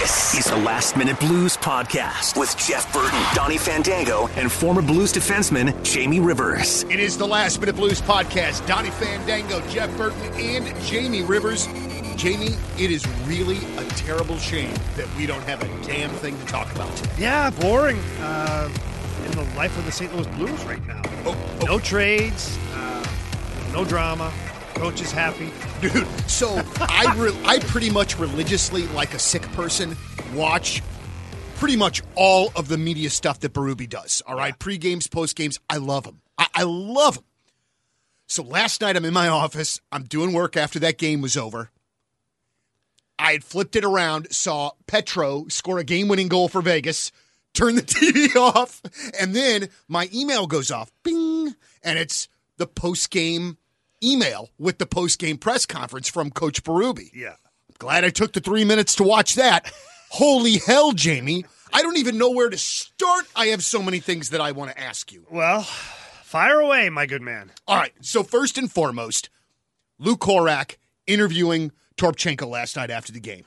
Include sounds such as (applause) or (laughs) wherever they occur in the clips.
This is the Last Minute Blues podcast with Jeff Burton, Donny Fandango, and former Blues defenseman Jamie Rivers. It is the Last Minute Blues podcast. Donny Fandango, Jeff Burton, and Jamie Rivers. Jamie, it is really a terrible shame that we don't have a damn thing to talk about. Yeah, boring uh, in the life of the St. Louis Blues right now. Oh, oh. No trades, uh, no drama. Coach is happy. (laughs) Dude, so I re- I pretty much religiously, like a sick person, watch pretty much all of the media stuff that Berube does. All right, pre games, post games, I love him. I-, I love him. So last night I'm in my office. I'm doing work after that game was over. I had flipped it around, saw Petro score a game winning goal for Vegas, turn the (laughs) TV off, and then my email goes off. Bing! And it's the post game email with the post game press conference from Coach Berube. Yeah. Glad I took the three minutes to watch that. Holy hell, Jamie. I don't even know where to start. I have so many things that I want to ask you. Well, fire away, my good man. All right. So, first and foremost, Lou Korac interviewing Toropchenko last night after the game.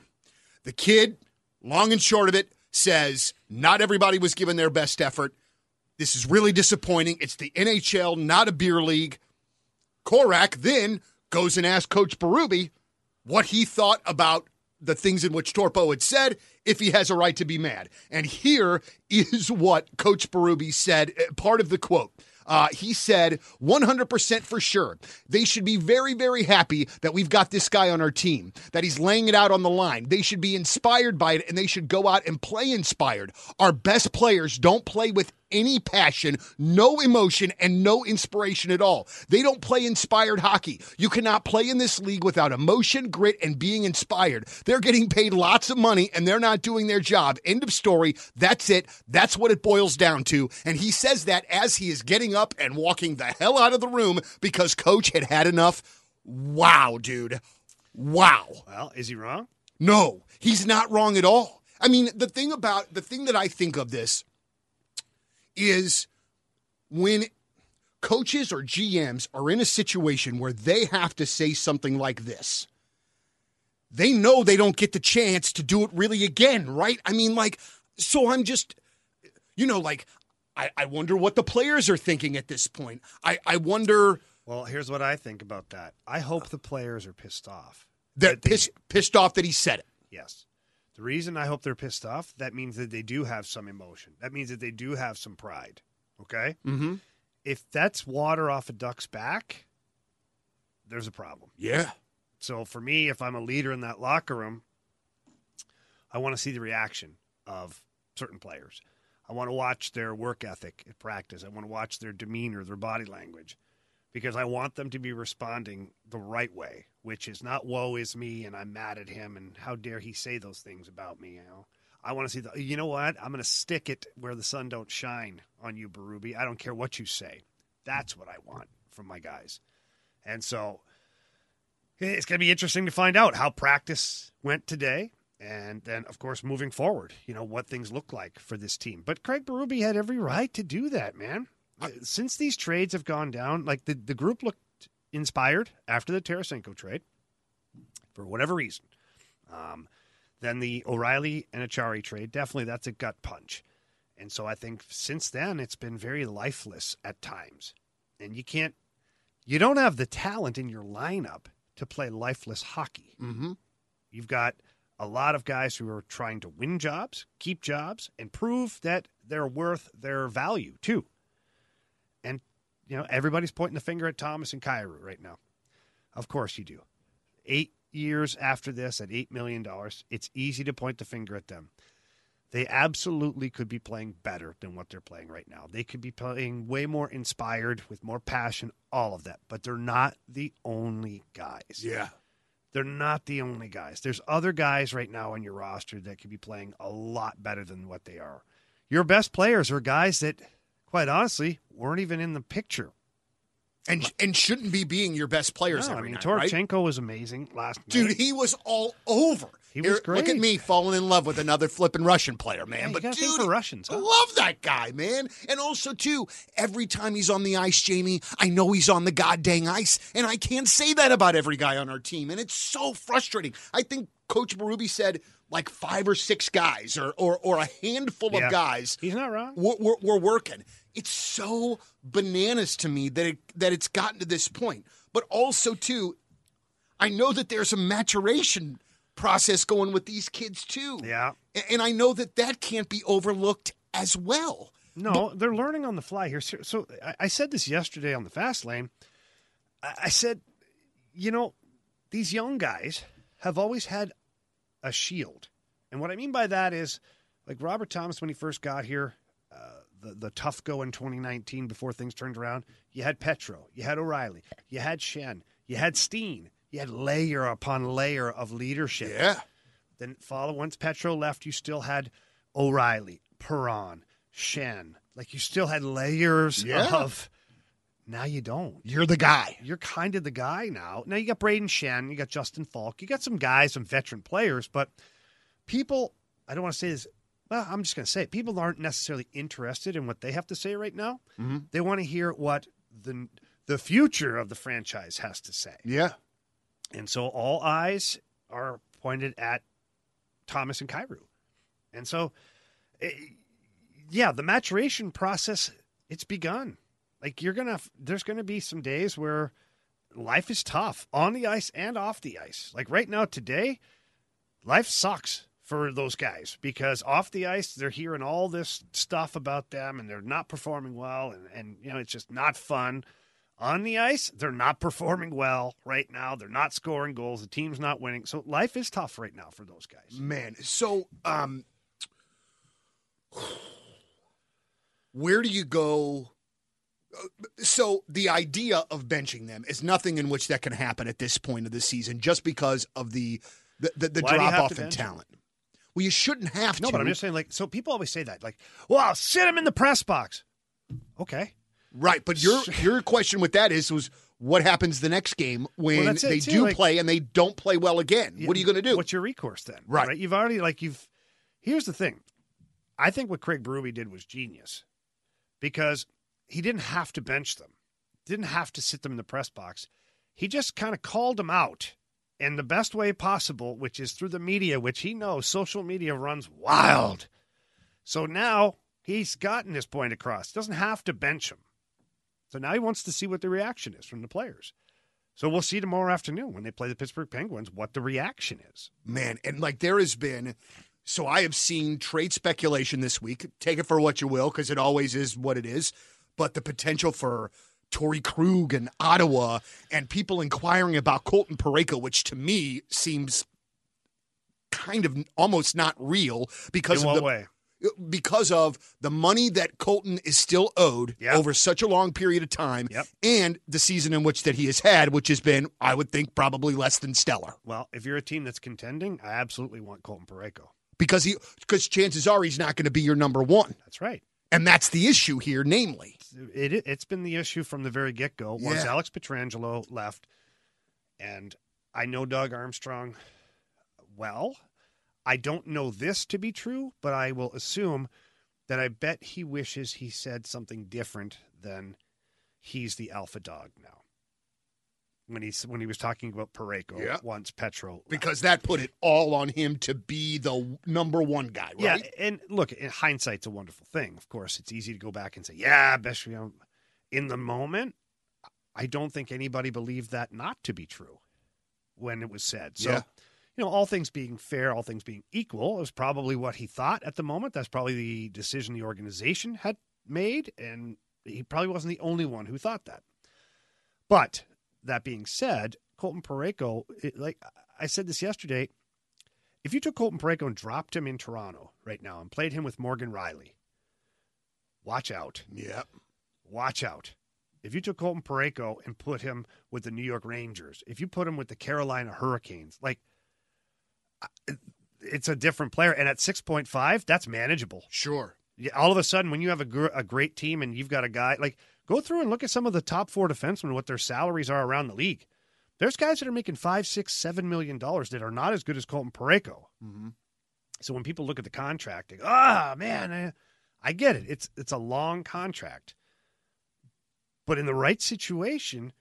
The kid, long and short of it, says not everybody was given their best effort. This is really disappointing. It's the NHL, not a beer league. Korac then goes and asks Coach Berube what he thought about the things in which Torpo had said, if he has a right to be mad. And here (laughs) is what Coach Berube said, uh, part of the quote. Uh, he said 100% for sure. They should be very, very happy that we've got this guy on our team, that he's laying it out on the line. They should be inspired by it and they should go out and play inspired. Our best players don't play with any passion, no emotion, and no inspiration at all. They don't play inspired hockey. You cannot play in this league without emotion, grit, and being inspired. They're getting paid lots of money and they're not doing their job. End of story. That's it. That's what it boils down to. And he says that as he is getting up and walking the hell out of the room because coach had had enough. Wow, dude. Wow. Well, is he wrong? No, he's not wrong at all. I mean, the thing about the thing that I think of this is when coaches or GMs are in a situation where they have to say something like this. They know they don't get the chance to do it really again, right? I mean, like, so I'm just, you know, like, I, I wonder what the players are thinking at this point. I, I wonder. Well, here's what I think about that. I hope the players are pissed off. They're that they- pissed, pissed off that he said it. Yes. The reason I hope they're pissed off, that means that they do have some emotion. That means that they do have some pride. Okay? Mm-hmm. If that's water off a duck's back, there's a problem. Yeah. So for me, if I'm a leader in that locker room, I want to see the reaction of certain players. I want to watch their work ethic at practice. I want to watch their demeanor, their body language, because I want them to be responding the right way, which is not "woe is me" and I'm mad at him and how dare he say those things about me. You know, I want to see the. You know what? I'm going to stick it where the sun don't shine on you, Berube. I don't care what you say. That's what I want from my guys, and so eh, it's going to be interesting to find out how practice went today. And then, of course, moving forward, you know, what things look like for this team. But Craig Berube had every right to do that, man. Since these trades have gone down, like the, the group looked inspired after the Tarasenko trade for whatever reason. Um, then the O'Reilly and Acciari trade, definitely that's a gut punch. And so I think since then, it's been very lifeless at times. And you can't, you don't have the talent in your lineup to play lifeless hockey. Mm-hmm. You've got a lot of guys who are trying to win jobs, keep jobs, and prove that they're worth their value too. You know, everybody's pointing the finger at Thomas and Kyrou right now. Of course you do. Eight years after this, at eight million dollars, it's easy to point the finger at them. They absolutely could be playing better than what they're playing right now. They could be playing way more inspired, with more passion, all of that. But they're not the only guys. Yeah. They're not the only guys. There's other guys right now on your roster that could be playing a lot better than what they are. Your best players are guys that, quite honestly, weren't even in the picture. And and shouldn't be being your best players No, I every mean, night, right? Torchenko was amazing last Dude, night. he was all over. He was Here, Look at me falling in love with another flipping Russian player, man. Yeah, but dude, for Russians, I huh? love that guy, man. And also, too, every time he's on the ice, Jamie, I know he's on the goddamn ice, and I can't say that about every guy on our team, and it's so frustrating. I think Coach Berube said like five or six guys or or, or a handful Yeah. of guys He's not wrong. we're, we're, we're working. It's so bananas to me that it, that it's gotten to this point. But also too, I know that there's a maturation process going with these kids too. Yeah. And I know that that can't be overlooked as well. No, they're learning on the fly here. So, so I, I said this yesterday on the fast lane. I, I said, you know, these young guys have always had a shield, and what I mean by that is, like Robert Thomas when he first got here, uh, the the tough go in 2019 before things turned around. You had Petro, you had O'Reilly, you had Schenn, you had Steen, you had layer upon layer of leadership. Yeah. Then follow once Petro left, you still had O'Reilly, Perron, Schenn. Like you still had layers Yeah. of. Now you don't. You're the guy. You're kind of the guy now. Now you got Brayden Schenn, you got Justin Faulk, you got some guys, some veteran players, but people. I don't want to say this. Well, I'm just going to say it. People aren't necessarily interested in what they have to say right now. They want to hear what the the future of the franchise has to say. Yeah. And so all eyes are pointed at Thomas and Kyrou. And so, eh, yeah, the maturation process, it's begun. Like you're going to, there's going to be some days where life is tough on the ice and off the ice. Like right now, today, life sucks for those guys because off the ice, they're hearing all this stuff about them and they're not performing well. And, and you know, it's just not fun. On the ice, they're not (laughs) performing well right now. They're not scoring goals. The team's not winning. So life is tough right now for those guys. Man, so um where do you go so the idea of benching them is nothing in which that can happen at this point of the season just because of the the, the, the Why do you drop off in talent. Well, you shouldn't have No, to. but I'm just saying, like, so people always say that, like, well, I'll sit him in the press box. Okay. right, but your your question with that is was what happens the next game when it, they too, do like- play and they don't play well again? What are you going to do? What's your recourse then? Right. You've already like you've. Here's the thing, I think what Craig Berube did was genius, because he didn't have to bench them, didn't have to sit them in the press box. He just kind of called them out in the best way possible, which is through the media, which he knows social media runs wild. So now he's gotten his point across. Doesn't have to bench him. So now he wants to see what the reaction is from the players. So we'll see tomorrow afternoon when they play the Pittsburgh Penguins what the reaction is. Man, and like there has been so I have seen trade speculation this week. Take it for what you will, because it always is what it is. But the potential for Torey Krug and Ottawa and people inquiring about Colton Parayko, which to me seems kind of almost not real because In of the way? Uh, because of the money that Colton is still owed Yep. over such a long period of time Yep. and the season in which that he has had, which has been, I would think, probably less than stellar. Well, if you're a team that's contending, I absolutely want Colton Parayko. because he because chances are he's not going to be your number one, That's right. And that's the issue here. Namely, It, has been the issue from the very get go. Once Yeah. Alex Pietrangelo left, and I know Doug Armstrong well. I don't know this to be true, but I will assume that I bet he wishes he said something different than he's the alpha dog now. When he's when he was talking about Parayko Yeah. once Petro left. because that put it all on him to be the number one guy, right? Yeah, and look, in hindsight's a wonderful thing. Of course, it's easy to go back and say, "Yeah, best." You know, in the moment, I don't think anybody believed that not to be true when it was said. So, Yeah. you know, all things being fair, all things being equal, it was probably what he thought at the moment. That's probably the decision the organization had made, and he probably wasn't the only one who thought that. But that being said, Colton Parayko, it, like I said this yesterday, if you took Colton Parayko and dropped him in Toronto right now and played him with Morgan Rielly, watch out. Yep. Watch out. If you took Colton Parayko and put him with the New York Rangers, if you put him with the Carolina Hurricanes, like it's a different player. And at 6.5, that's manageable. Sure. Yeah, all of a sudden, when you have a, gr- a great team and you've got a guy, like go through and look at some of the top four defensemen, what their salaries are around the league. There's guys that are making five, six, seven million dollars that are not as good as Colton Parayko. Mm-hmm. So when people look at the contract, they go, "Ah, man, I, I get it. It's it's a long contract, but in the right situation,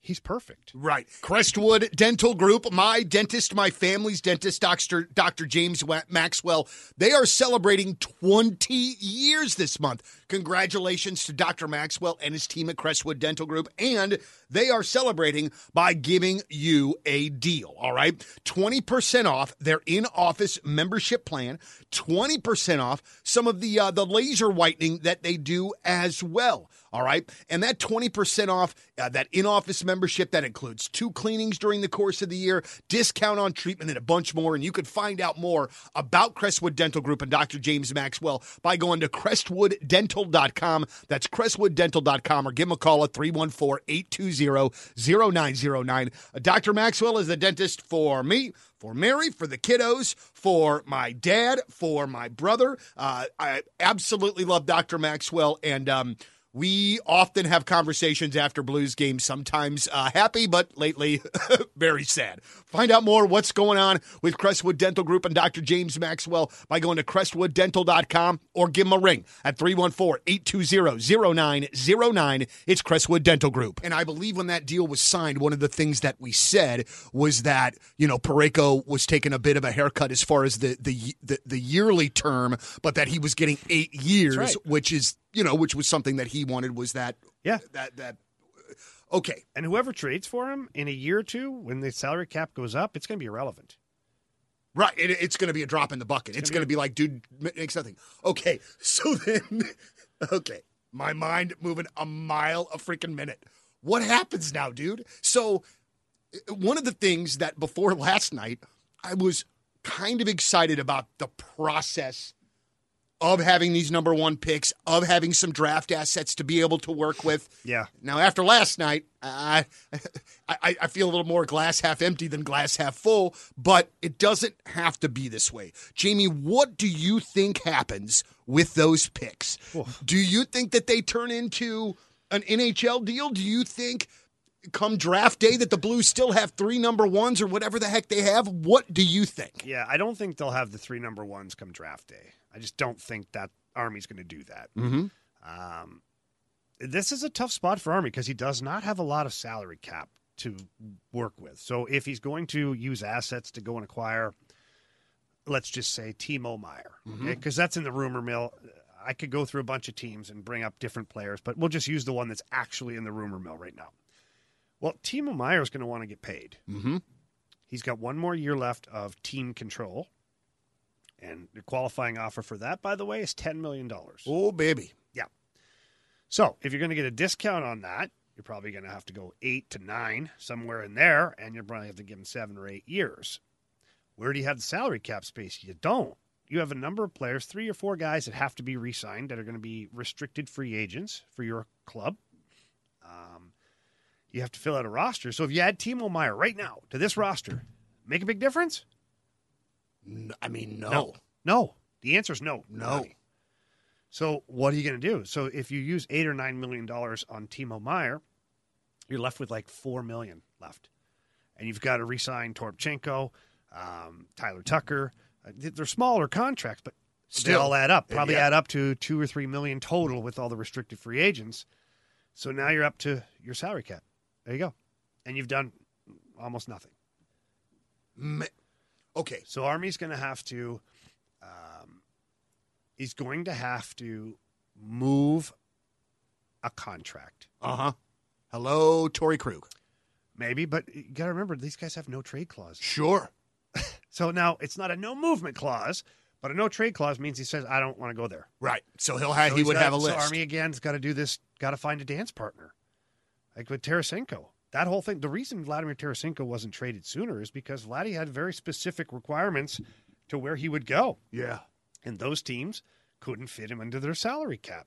he's perfect. Right. Crestwood Dental Group, my dentist, my family's dentist, Dr. Dr. James Maxwell, they are celebrating 20 years this month. Congratulations to Dr. Maxwell and his team at Crestwood Dental Group. And they are celebrating by giving you a deal. All right. 20% off their in office membership plan, 20% off some of the, uh, the laser whitening that they do as well. All right. And that 20% off uh, that in office membership that includes two cleanings during the course of the year, discount on treatment, and a bunch more. And you can find out more about Crestwood Dental Group and Dr. James Maxwell by going to crestwooddental.com. That's crestwooddental.com or give them a call at 314 820 0909. Dr. Maxwell is the dentist for me for Mary, for the kiddos, for my dad, for my brother. Uh, I absolutely love Dr. Maxwell, and um, we often have conversations after Blues games, sometimes uh, happy, but lately (laughs) very sad. Find out more what's going on with Crestwood Dental Group and Dr. James Maxwell by going to crestwooddental.com or give them a ring at 314-820-0909. It's Crestwood Dental Group. And I believe when that deal was signed, one of the things that we said was that, you know, Parayko was taking a bit of a haircut as far as the the the, the yearly term, but that he was getting 8 years, right. which is you know, which was something that he wanted was that Yeah. that that uh, okay. And whoever trades for him in a year or two, when the salary cap goes up, it's going to be irrelevant. Right, it, it's going to be a drop in the bucket. It's, going to be like, dude, makes nothing. Okay, (laughs) so then, okay, my mind moving a mile a freaking minute. What happens now, dude? So, uh, one of the things that before last night, I was kind of excited about the process of having these number one picks, of having some draft assets to be able to work with. Yeah. Now, after last night, I, I, I feel a little more glass half empty than glass half full, but it doesn't have to be this way. Jamie, what do you think happens with those picks? Do you think that they turn into an NHL deal? Do you think come draft day that the Blues still have three number ones or whatever the heck they have? What do you think? Yeah, I don't think they'll have the three number ones come draft day. I just don't think that Army's going to do that. Mm-hmm. Um, this is a tough spot for Army because he does not have a lot of salary cap to work with. So if he's going to use assets to go and acquire, let's just say Timo Meier, because okay? that's in the rumor mill. I could go through a bunch of teams and bring up different players, but we'll just use the one that's actually in the rumor mill right now. Well, Timo Meier is going to want to get paid. Mm-hmm. He's got one more year left of team control. And the qualifying offer for that, by the way, is $10 million. Oh, baby. Yeah. So if you're going to get a discount on that, you're probably going to have to go eight to nine, somewhere in there, and you're probably have to give him seven or eight years. Where do you have the salary cap space? You don't. You have a number of players, three or four guys that have to be re signed that are going to be restricted free agents for your club. Um, you have to fill out a roster. So if you add Timo Meier right now to this roster, make a big difference? I mean, no. No. No. The answer is no. No. Nobody. So what are you going to do? So if you use eight or nine million dollars on Timo Meier, you're left with like four million left, and you've got to re-sign Toropchenko, um, Tyler Tucker. Uh, they're smaller contracts, but Still. they all add up. Probably Yeah. add up to two or three million total with all the restricted free agents. So now you're up to your salary cap. There you go, and you've done almost nothing. Okay. So Army's going to have to, um, he's going to have to move a contract, Uh huh. Hello, Torey Krug. maybe. But you got to remember, these guys have no trade clause. Sure. (laughs) So now it's not a no movement clause, but a no trade clause means he says, "I don't want to go there." Right. So he'll have, So he would got- have a so list. Army again's got to do this. Got to find a dance partner, like with Tarasenko. That whole thing. The reason Vladimir Tarasenko wasn't traded sooner is because Vladdy had very specific requirements to where he would go. yeah. and those teams couldn't fit him into their salary cap.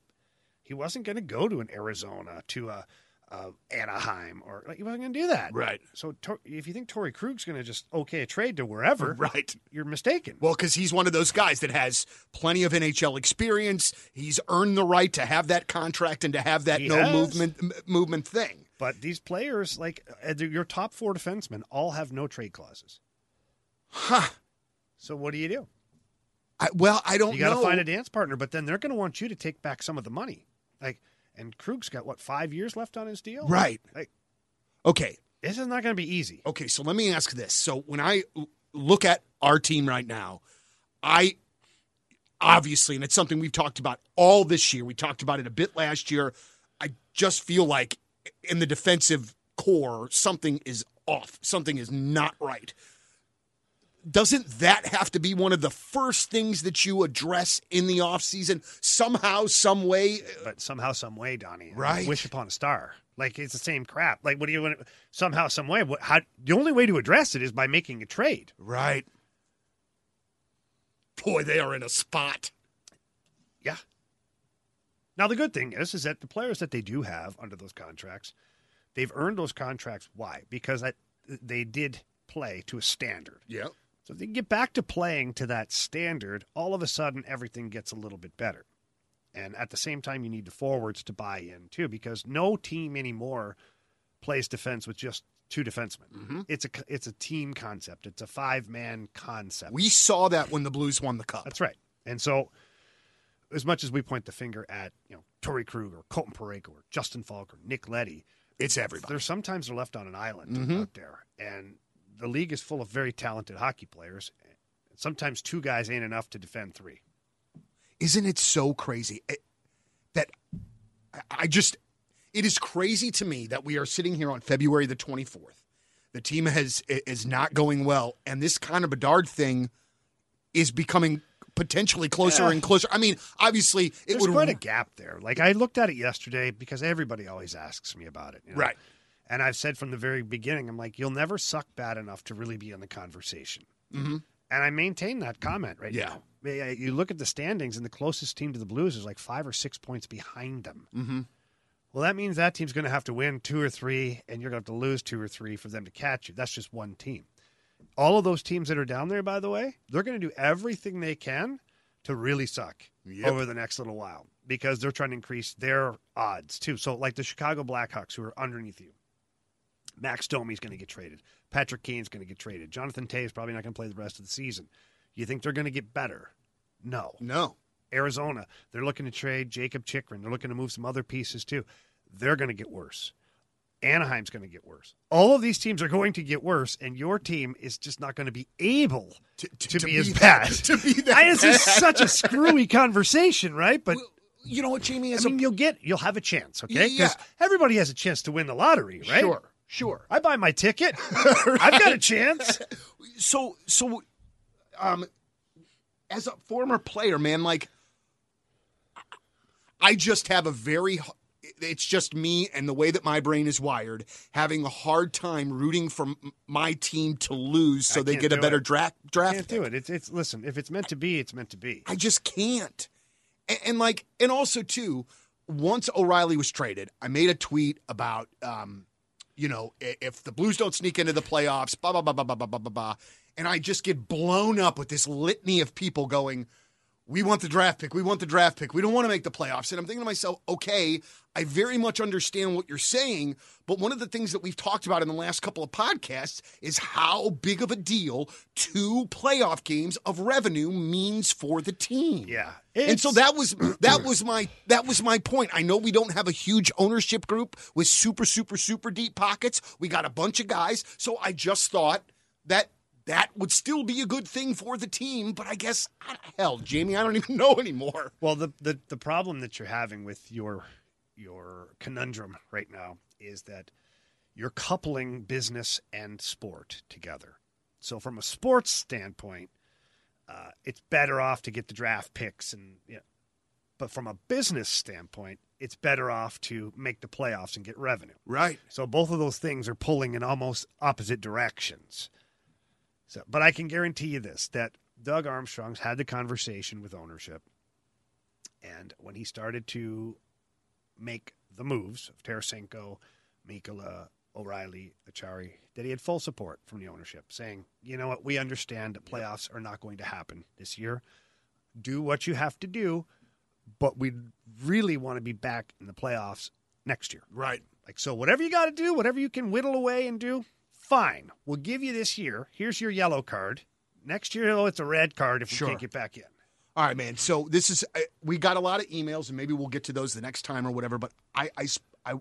He wasn't going to go to an Arizona, to a, a Anaheim, or like, he wasn't going to do that. Right. So Tor- if you think Torey Krug's going to just okay a trade to wherever, (laughs) Right. you're mistaken. Well, because he's one of those guys that has plenty of NHL experience. He's earned the right to have that contract and to have that He no has. movement m- movement thing. But these players, like uh, your top four defensemen, all have no trade clauses. Huh. So what do you do? I, well, I don't You got to find a dance partner, but then they're going to want you to take back some of the money. Like, and Krug's got what five years left on his deal, Right. Like, Okay, This is not going to be easy. Okay, so let me ask this. So when I look at our team right now, I obviously, and it's something we've talked about all this year. We talked about it a bit last year. I just feel like in the defensive corps, something is off. Something is not right. Doesn't that have to be one of the first things that you address in the offseason somehow, some way? Uh, but somehow, some way, Donny, Right. Wish upon a star. Like it's the same crap. Like what do you want? Somehow, some way. What, how? The only way to address it is by making a trade. Right. Boy, they are in a spot. Now the good thing is, is that the players that they do have under those contracts, they've earned those contracts. Why? Because that they did play to a standard. Yeah. So if they get back to playing to that standard, all of a sudden everything gets a little bit better. And at the same time, you need the forwards to buy in too, because no team anymore plays defense with just two defensemen. Mm-hmm. It's a it's a team concept. It's a five man concept. We saw that when the Blues won the cup. That's right. And so, as much as we point the finger at you know Torey Krug or Colton Parayko or Justin Faulk or Nick Leddy, It's everybody. there's sometimes they're left on an island Mhm. out there, and the league is full of very talented hockey players. Sometimes two guys ain't enough to defend three. Isn't it so crazy it- that I- just it is crazy to me that we are sitting here on February the 24th. The team has is not going well and this kind of Bedard thing is becoming potentially closer Yeah. and closer. I mean, obviously it There's would quite a gap there. Like I looked at it yesterday because everybody always asks me about it. you know? Right. And I've said from the very beginning, I'm like, you'll never suck bad enough to really be in the conversation. Mhm. And I maintain that comment right Yeah. now. Yeah, You look at the standings, and the closest team to the Blues is like five or six points behind them. Mm-hmm. Well, that means that team's going to have to win two or three, and you're going to have to lose two or three for them to catch you. That's just one team. All of those teams that are down there, by the way, they're going to do everything they can to really suck Yep. over the next little while because they're trying to increase their odds too. So, like the Chicago Blackhawks, who are underneath you, Max Domi's going to get traded. Patrick Kane's going to get traded. Jonathan Toews is probably not going to play the rest of the season. You think they're going to get better? No. No. Arizona, they're looking to trade Jakob Chychrun. They're looking to move some other pieces too. They're going to get worse. Anaheim's going to get worse. All of these teams are going to get worse, and your team is just not going to be able To, to, be, as that- bad. (laughs) To be that I, this is such a screwy conversation, right? But You know what, Jamie? I As mean, you'll get, you'll have a chance, okay? Yeah. Because everybody has a chance to win the lottery, right? sure, sure. I buy my ticket. (laughs) I've got a chance. so so um as a former player man like i just have a very it's just me and the way that my brain is wired having a hard time rooting for m- my team to lose so I they get a better it. draft draft Can't pick. do it. It's, it's listen. If it's meant to be, it's meant to be. I just can't. And, and like, and also too, once O'Reilly was traded, I made a tweet about, um, you know, if the Blues don't sneak into the playoffs, blah blah blah blah blah blah blah blah, blah, and I just get blown up with this litany of people going, "We want the draft pick. We want the draft pick. We don't want to make the playoffs." And I'm thinking to myself, okay, I very much understand what you're saying, but one of the things that we've talked about in the last couple of podcasts is how big of a deal two playoff games of revenue means for the team. Yeah. And so that was that was my that was my point. I know we don't have a huge ownership group with super super super deep pockets. We got a bunch of guys, so I just thought that that would still be a good thing for the team. But I guess hell, Jamie, I don't (laughs) even know anymore. Well, the, the the problem that you're having with your your conundrum right now is that you're coupling business and sport together. So, from a sports standpoint, uh, it's better off to get the draft picks, and yeah. But from a business standpoint, it's better off to make the playoffs and get revenue. Right. So both of those things are pulling in almost opposite directions. So, but I can guarantee you this: that Doug Armstrong's had the conversation with ownership, and when he started to make the moves of Tarasenko, Mikkola, O'Reilly, Acciari, that he had full support from the ownership, saying, "You know what? We understand that playoffs are not going to happen this year. Do what you have to do, but we really want to be back in the playoffs next year." Right. Like, so whatever you got to do, whatever you can whittle away and do, fine. We'll give you this year. Here's your yellow card. Next year, oh, it's a red card if Sure. we can't get back in. All right, man. So this is we got a lot of emails, and maybe we'll get to those the next time or whatever. But I, I, I,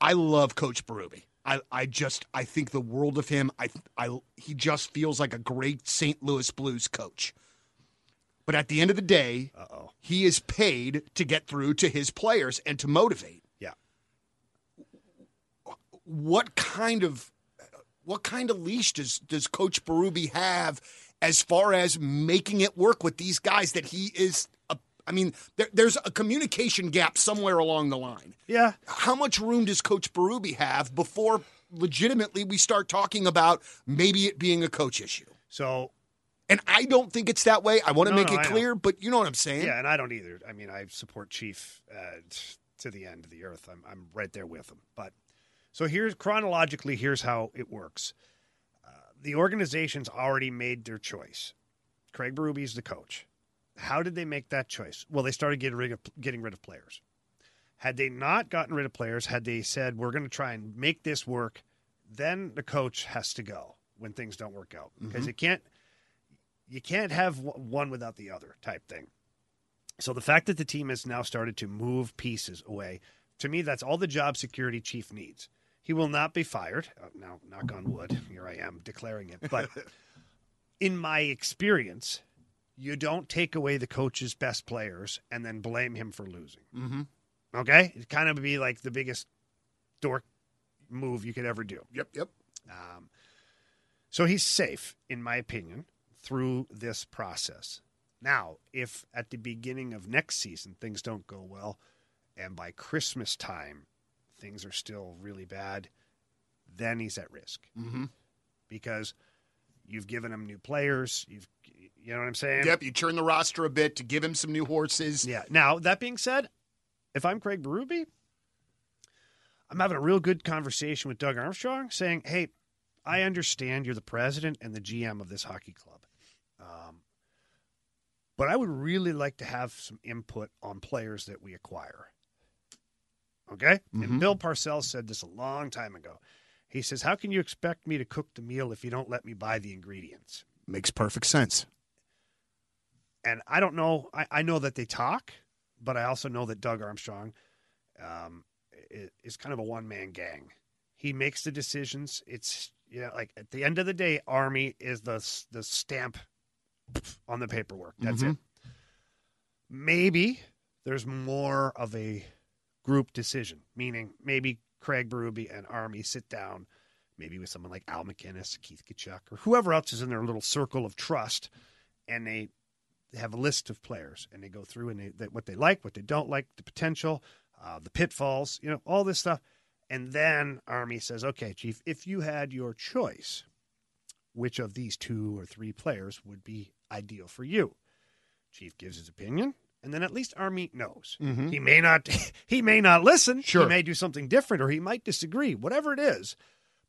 I love Coach Berube. I, I just I think the world of him. I I he just feels like a great St. Louis Blues coach. But at the end of the day, Uh-oh. he is paid to get through to his players and to motivate. What kind of what kind of leash does does Coach Berube have as far as making it work with these guys that he is? A, I mean, there, there's a communication gap somewhere along the line. Yeah. How much room does Coach Berube have before legitimately we start talking about maybe it being a coach issue? So And I don't think it's that way. I want to No, make no, it clear, but you know what I'm saying. Yeah, and I don't either. I mean, I support Chief uh, to the end of the earth. I'm, I'm right there with him. But so here's chronologically, here's how it works. Uh, the organization's already made their choice. Craig Berube's the coach. How did they make that choice? Well, they started getting rid of getting rid of players. Had they not gotten rid of players, had they said we're going to try and make this work, then the coach has to go when things don't work out because you can't you can't have one without the other type thing. So the fact that the team has now started to move pieces away, to me, that's all the job security chief needs. He will not be fired. Uh, now, knock on wood, here I am declaring it. But (laughs) in my experience, you don't take away the coach's best players and then blame him for losing. Mm-hmm. Okay, it kind of be like the biggest dork move you could ever do. Yep. Yep. Um, so he's safe, in my opinion, through this process. Now, if at the beginning of next season things don't go well, and by Christmas time things are still really bad, then he's at risk Mm-hmm. because you've given him new players. You've, you know what I'm saying? Yep. You turn the roster a bit to give him some new horses. Yeah. Now that being said, if I'm Craig Berube, I'm having a real good conversation with Doug Armstrong, saying, "Hey, I understand you're the president and the GM of this hockey club, um, but I would really like to have some input on players that we acquire." Okay. And Bill Parcells said this a long time ago. He says, "How can you expect me to cook the meal if you don't let me buy the ingredients?" Makes perfect sense. and I don't know. I, I know that they talk, but I also know that Doug Armstrong um, is, is kind of a one man gang. He makes the decisions. It's you know, like at the end of the day, Army is the the stamp on the paperwork. That's it. Maybe there's more of a group decision, meaning maybe Craig Berube and Army sit down, maybe with someone like Al MacInnis, Keith Tkachuk, or whoever else is in their little circle of trust, and they have a list of players and they go through and they, they what they like, what they don't like, the potential, uh, the pitfalls, you know, all this stuff. And then Army says, okay, Chief, if you had your choice, which of these two or three players would be ideal for you? Chief gives his opinion, and then at least Army knows. Mm-hmm. He may not (laughs) he may not listen. Sure. He may do something different or he might disagree, whatever it is.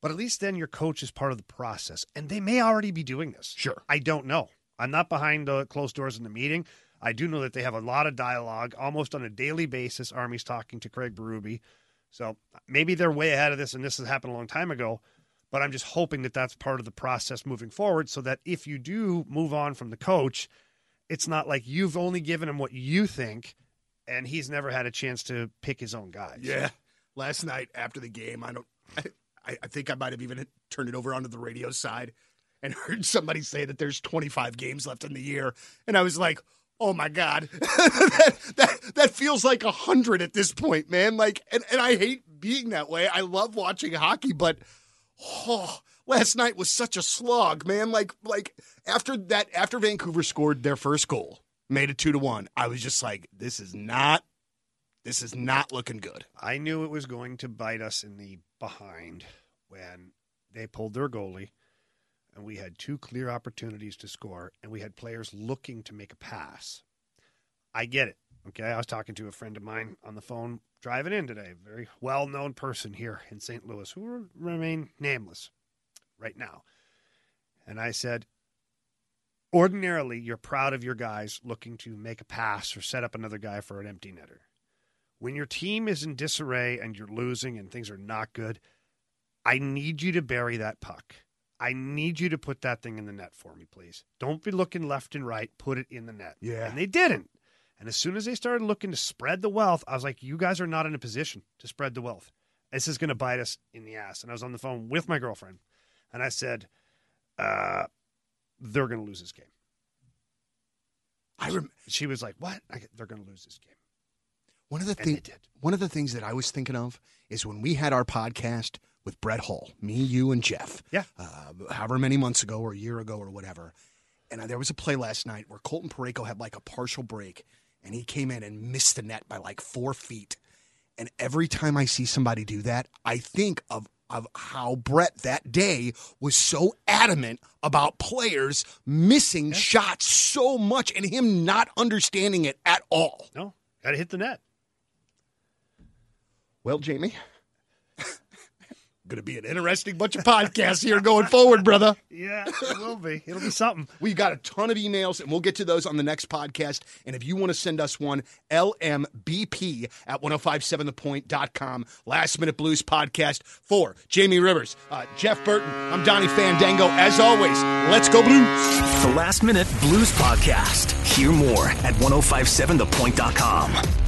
But at least then your coach is part of the process. And they may already be doing this. Sure. I don't know. I'm not behind the closed doors in the meeting. I do know that they have a lot of dialogue almost on a daily basis. Army's talking to Craig Berube. So maybe they're way ahead of this and this has happened a long time ago. But I'm just hoping that that's part of the process moving forward so that if you do move on from the coach, it's not like you've only given him what you think and he's never had a chance to pick his own guys. Yeah. Last night after the game, I don't. I, I think I might have even turned it over onto the radio side and heard somebody say that there's 25 games left in the year, and I was like, "Oh my god, (laughs) that, that that feels like a hundred at this point, man." Like, and, and I hate being that way. I love watching hockey, but oh, last night was such a slog, man. Like, like after that, after Vancouver scored their first goal, made it two to one, I was just like, "This is not." This is not looking good. I knew it was going to bite us in the behind when they pulled their goalie and we had two clear opportunities to score and we had players looking to make a pass. I get it. Okay. I was talking to a friend of mine on the phone driving in today, very well known person here in St. Louis who remain nameless right now. And I said, ordinarily, you're proud of your guys looking to make a pass or set up another guy for an empty netter when your team is in disarray and you're losing and things are not good, I need you to bury that puck. I need you to put that thing in the net for me, please. Don't be looking left and right. Put it in the net. Yeah. And they didn't. And as soon as they started looking to spread the wealth, I was like, you guys are not in a position to spread the wealth. This is going to bite us in the ass. And I was on the phone with my girlfriend, and I said, uh, "They're going to lose this game." I rem- She was like, "What? I, they're going to lose this game." one of the things did. one of the things that I was thinking of is when we had our podcast with Brett Hull, me, you, and Jeff. Yeah. Uh, however many months ago or a year ago or whatever. And there was a play last night where Colton Parayko had like a partial break, and he came in and missed the net by like four feet. And every time I see somebody do that, I think of of how Brett that day was so adamant about players missing shots so much and him not understanding it at all. No, got to hit the net. Well, Jamie, going to be an interesting bunch of podcasts here going forward, brother. (laughs) Yeah, it will be. It'll be something. We've got a ton of emails, and we'll get to those on the next podcast. And if you want to send us one, lmbp at 1057thepoint.com. Last Minute Blues podcast for Jamie Rivers, uh, Jeff Burton. I'm Donny Fandango. As always, let's go Blues. The Last Minute Blues Podcast. Hear more at 1057thepoint.com.